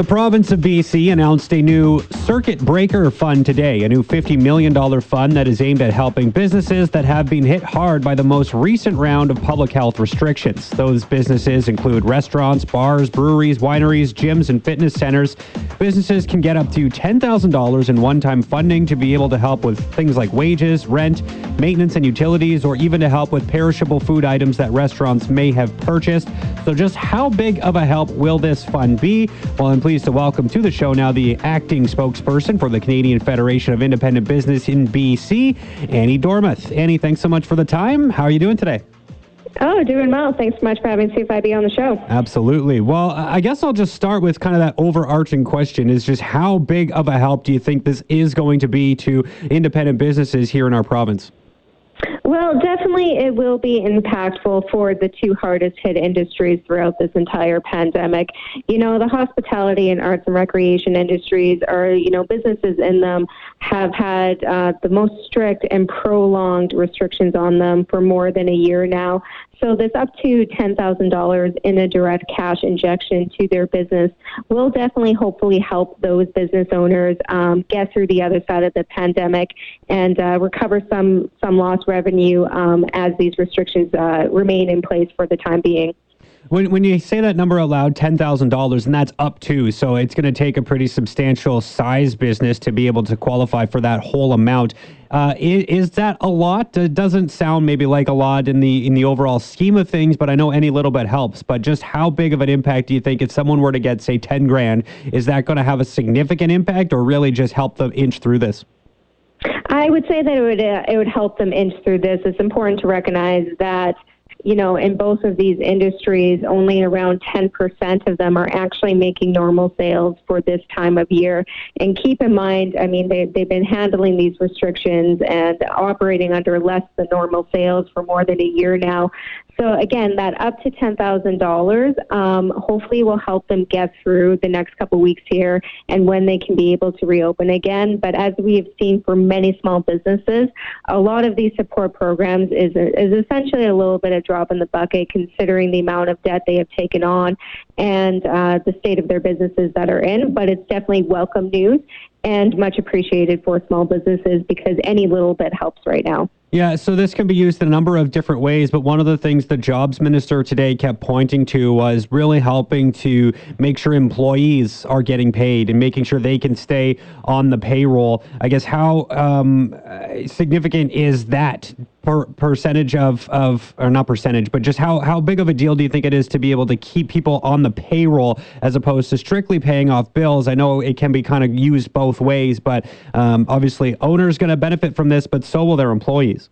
The province of BC announced a new circuit breaker fund today, a new $50 million fund that is aimed at helping businesses that have been hit hard by the most recent round of public health restrictions. Those businesses include restaurants, bars, breweries, wineries, gyms, and fitness centers. Businesses can get up to $10,000 in one time funding to be able to help with things like wages, rent, maintenance, and utilities, or even to help with perishable food items that restaurants may have purchased. So, just how big of a help will this fund be? Well, I'm pleased to welcome to the show now the acting spokesperson for the Canadian Federation of Independent Business in BC, Annie Dormuth. Annie, thanks so much for the time. How are you doing today? Oh, doing well. Thanks so much for having CFIB on the show. Absolutely. Well, I guess I'll just start with kind of that overarching question is just how big of a help do you think this is going to be to independent businesses here in our province? Well, definitely it will be impactful for the two hardest hit industries throughout this entire pandemic. You know, the hospitality and arts and recreation industries are, you know, businesses in them have had uh, the most strict and prolonged restrictions on them for more than a year now. So this up to $10,000 in a direct cash injection to their business will definitely hopefully help those business owners um, get through the other side of the pandemic and uh, recover some, some lost revenue um, as these restrictions uh, remain in place for the time being. When, when you say that number aloud, $10,000, and that's up to, so it's going to take a pretty substantial size business to be able to qualify for that whole amount. Uh, is, is, that a lot? It doesn't sound maybe like a lot in the in the overall scheme of things, but I know any little bit helps. But just how big of an impact do you think if someone were to get say 10 grand, is that going to have a significant impact or really just help them inch through this? I would say that it would uh, it would help them inch through this. It's important to recognize that you know, in both of these industries, only around 10% of them are actually making normal sales for this time of year. And keep in mind, I mean, they, they've been handling these restrictions and operating under less than normal sales for more than a year now. So again, that up to ten thousand um, dollars, hopefully, will help them get through the next couple weeks here, and when they can be able to reopen again. But as we have seen for many small businesses, a lot of these support programs is is essentially a little bit of drop in the bucket, considering the amount of debt they have taken on and uh, the state of their businesses that are in. But it's definitely welcome news and much appreciated for small businesses because any little bit helps right now. Yeah, so this can be used in a number of different ways, but one of the things the jobs minister today kept pointing to was really helping to make sure employees are getting paid and making sure they can stay on the payroll. I guess how um, significant is that per percentage of, of or not percentage, but just how, how big of a deal do you think it is to be able to keep people on the payroll as opposed to strictly paying off bills? I know it can be kind of used both ways, but um, obviously owners going to benefit from this, but so will their employees.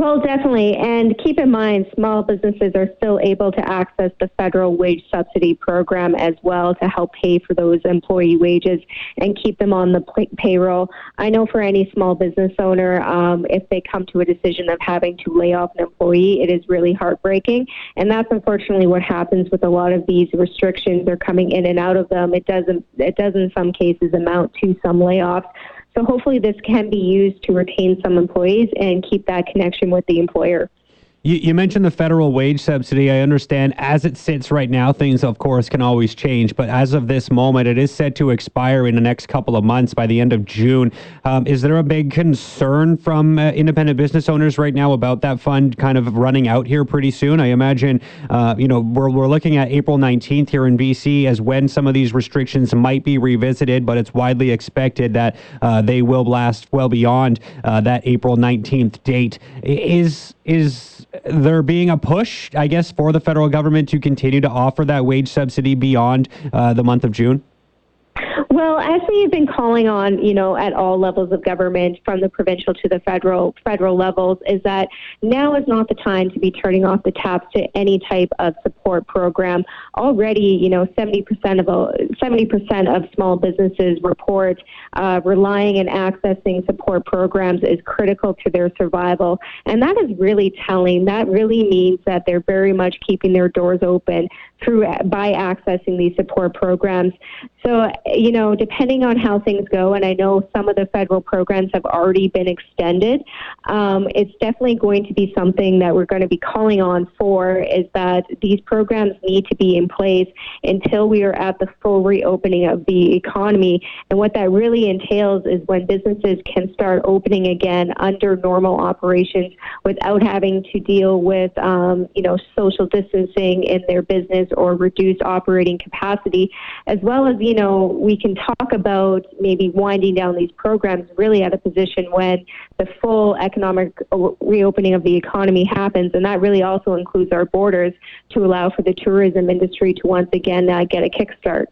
Well, definitely. And keep in mind, small businesses are still able to access the federal wage subsidy program as well to help pay for those employee wages and keep them on the payroll. I know for any small business owner, um, if they come to a decision of having to lay off an employee, it is really heartbreaking. And that's unfortunately what happens with a lot of these restrictions. They're coming in and out of them. It doesn't, it does in some cases amount to some layoffs. So hopefully this can be used to retain some employees and keep that connection with the employer. You, you, mentioned the federal wage subsidy. I understand as it sits right now, things, of course, can always change. But as of this moment, it is set to expire in the next couple of months by the end of June. Um, is there a big concern from uh, independent business owners right now about that fund kind of running out here pretty soon? I imagine, uh, you know, we're, we're looking at April 19th here in BC as when some of these restrictions might be revisited, but it's widely expected that uh, they will last well beyond uh, that April 19th date. Is is there being a push, I guess, for the federal government to continue to offer that wage subsidy beyond uh, the month of June? Well, as we've been calling on, you know, at all levels of government, from the provincial to the federal federal levels, is that now is not the time to be turning off the taps to any type of support program. Already, you know, 70% of 70% of small businesses report uh, relying and accessing support programs is critical to their survival, and that is really telling. That really means that they're very much keeping their doors open through by accessing these support programs. So, you you know, depending on how things go, and I know some of the federal programs have already been extended, um, it's definitely going to be something that we're going to be calling on for is that these programs need to be in place until we are at the full reopening of the economy. And what that really entails is when businesses can start opening again under normal operations without having to deal with, um, you know, social distancing in their business or reduced operating capacity, as well as, you know, we can talk about maybe winding down these programs really at a position when the full economic reopening of the economy happens. And that really also includes our borders to allow for the tourism industry to once again uh, get a kickstart.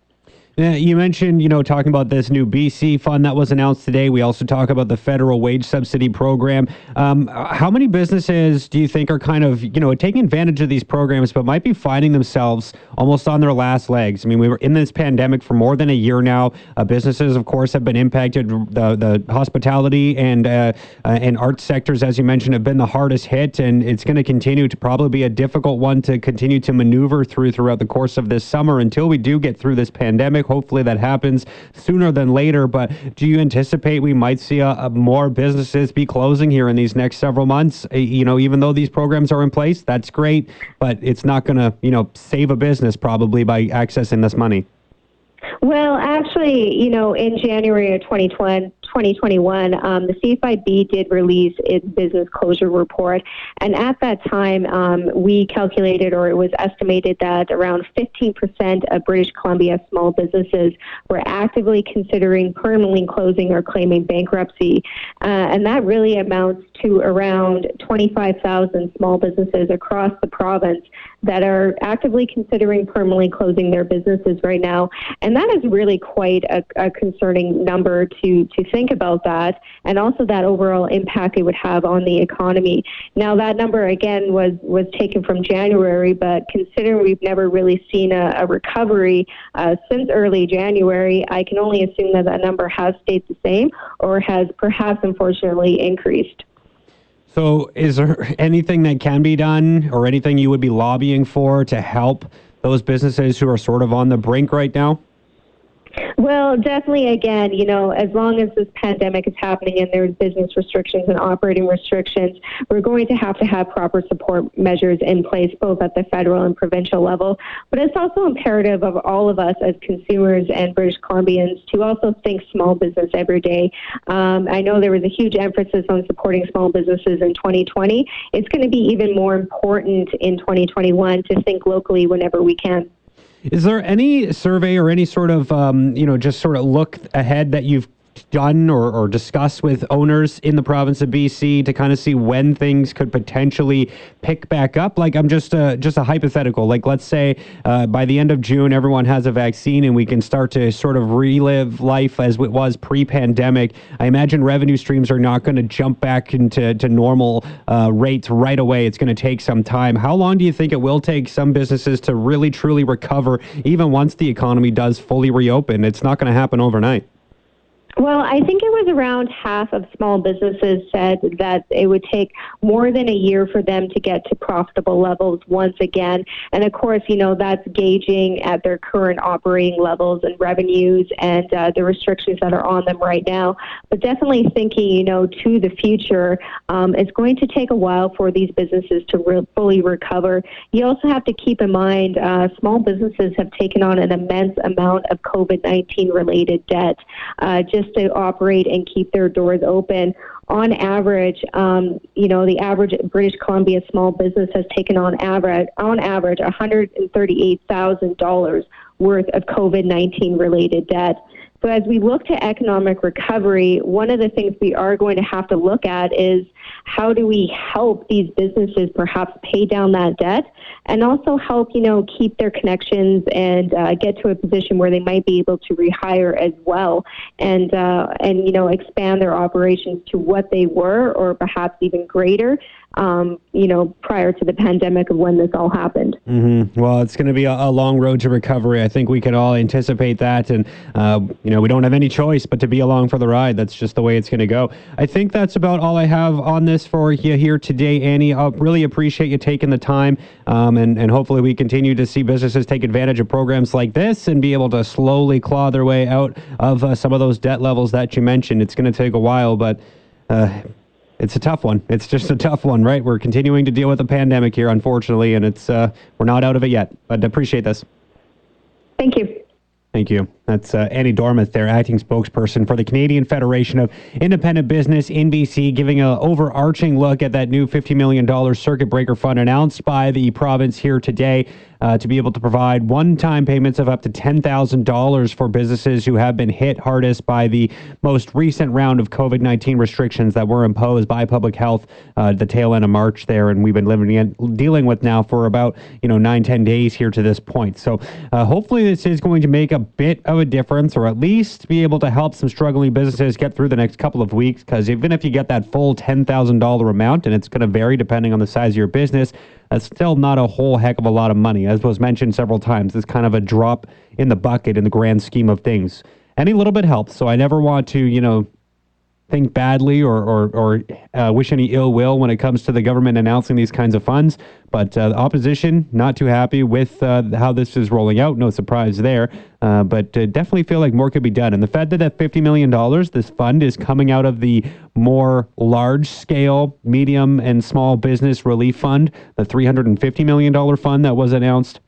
You mentioned, you know, talking about this new BC fund that was announced today. We also talk about the federal wage subsidy program. Um, how many businesses do you think are kind of, you know, taking advantage of these programs, but might be finding themselves almost on their last legs? I mean, we were in this pandemic for more than a year now. Uh, businesses, of course, have been impacted. The the hospitality and uh, uh, and art sectors, as you mentioned, have been the hardest hit, and it's going to continue to probably be a difficult one to continue to maneuver through throughout the course of this summer until we do get through this pandemic. Hopefully that happens sooner than later. But do you anticipate we might see a, a more businesses be closing here in these next several months? Eh, you know, even though these programs are in place, that's great, but it's not going to, you know, save a business probably by accessing this money. Well, actually, you know, in January of 2020, 2021, um, the CFIB did release its business closure report. And at that time, um, we calculated or it was estimated that around 15% of British Columbia small businesses were actively considering permanently closing or claiming bankruptcy. Uh, and that really amounts to around 25,000 small businesses across the province that are actively considering permanently closing their businesses right now. And that is really quite a, a concerning number to, to think think about that and also that overall impact it would have on the economy. Now, that number again was, was taken from January, but considering we've never really seen a, a recovery uh, since early January, I can only assume that that number has stayed the same or has perhaps unfortunately increased. So, is there anything that can be done or anything you would be lobbying for to help those businesses who are sort of on the brink right now? Well, definitely, again, you know, as long as this pandemic is happening and there's business restrictions and operating restrictions, we're going to have to have proper support measures in place, both at the federal and provincial level. But it's also imperative of all of us as consumers and British Columbians to also think small business every day. Um, I know there was a huge emphasis on supporting small businesses in 2020. It's going to be even more important in 2021 to think locally whenever we can. Is there any survey or any sort of, um, you know, just sort of look ahead that you've done or, or discussed with owners in the province of BC to kind of see when things could potentially pick back up? Like I'm just a, just a hypothetical. Like let's say uh, by the end of June, everyone has a vaccine and we can start to sort of relive life as it was pre-pandemic. I imagine revenue streams are not going to jump back into to normal uh, rates right away. It's going to take some time. How long do you think it will take some businesses to really truly recover, even once the economy does fully reopen? It's not going to happen overnight. Well, I think it was around half of small businesses said that it would take more than a year for them to get to profitable levels once again. And of course, you know, that's gauging at their current operating levels and revenues and uh, the restrictions that are on them right now. But definitely thinking, you know, to the future, um, it's going to take a while for these businesses to re- fully recover. You also have to keep in mind uh, small businesses have taken on an immense amount of COVID 19 related debt. Uh, just to operate and keep their doors open. On average, um, you know, the average British Columbia small business has taken on average, on average, $138,000 worth of COVID-19 related debt. So as we look to economic recovery, one of the things we are going to have to look at is how do we help these businesses perhaps pay down that debt and also help, you know, keep their connections and uh, get to a position where they might be able to rehire as well and, uh, and, you know, expand their operations to what they were or perhaps even greater um, you know, prior to the pandemic of when this all happened. Mm-hmm. Well, it's going to be a, a, long road to recovery. I think we can all anticipate that. And, uh, you know, we don't have any choice but to be along for the ride. That's just the way it's going to go. I think that's about all I have on this for you here today, Annie. I really appreciate you taking the time, um, and, and hopefully we continue to see businesses take advantage of programs like this and be able to slowly claw their way out of uh, some of those debt levels that you mentioned. It's going to take a while, but. Uh, it's a tough one. It's just a tough one, right? We're continuing to deal with the pandemic here, unfortunately, and it's uh, we're not out of it yet. But appreciate this. Thank you. Thank you. That's uh, Annie Dormuth, their acting spokesperson for the Canadian Federation of Independent Business in BC, giving an overarching look at that new $50 million circuit breaker fund announced by the province here today uh, to be able to provide one time payments of up to $10,000 for businesses who have been hit hardest by the most recent round of COVID 19 restrictions that were imposed by public health uh, the tail end of March there. And we've been living in, dealing with now for about, you know, nine, 10 days here to this point. So uh, hopefully this is going to make a bit of a difference or at least be able to help some struggling businesses get through the next couple of weeks. Because even if you get that full $10,000 amount, and it's going to vary depending on the size of your business, that's still not a whole heck of a lot of money. As was mentioned several times, it's kind of a drop in the bucket in the grand scheme of things. Any little bit helps. So I never want to, you know, think badly or, or, or uh, wish any ill will when it comes to the government announcing these kinds of funds. But uh, the opposition not too happy with uh, how this is rolling out. No surprise there. Uh, but uh, definitely feel like more could be done. And the fact did that $50 million. This fund is coming out of the more large scale, medium, and small business relief fund, the $350 million fund that was announced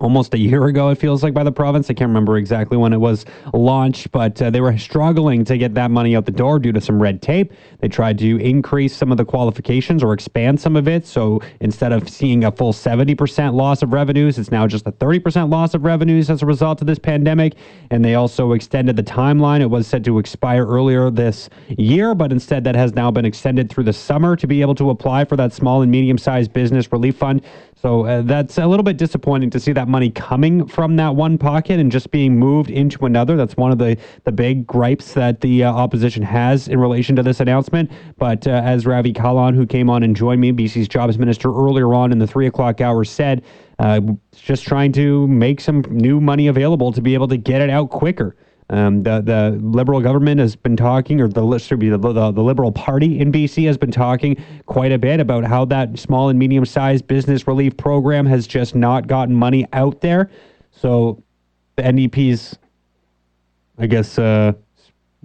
almost a year ago, it feels like, by the province. I can't remember exactly when it was launched, but uh, they were struggling to get that money out the door due to some red tape. They tried to increase some of the qualifications or expand some of it. So instead of seeing a full 70% loss of revenues, it's now just a 30% loss of revenues as a result of this pandemic. And they also extended the timeline. It was said to expire earlier this year, but instead that has now been extended through the summer to be able to apply for that small and medium sized business relief fund. So uh, that's a little bit disappointing to see that money coming from that one pocket and just being moved into another. That's one of the, the big gripes that the uh, opposition has in relation to this announcement. But uh, as Ravi Kahlon, who came on and joined me, BC's jobs minister, earlier on in the three o'clock hour, said, uh, just trying to make some new money available to be able to get it out quicker. Um, the the Liberal government has been talking, or the, the, the, the Liberal Party in BC has been talking quite a bit about how that small and medium sized business relief program has just not gotten money out there. So the NDP's, I guess, uh,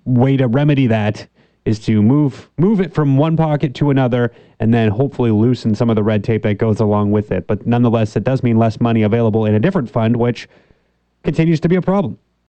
way to remedy that is to move move it from one pocket to another and then hopefully loosen some of the red tape that goes along with it. But nonetheless, it does mean less money available in a different fund, which continues to be a problem.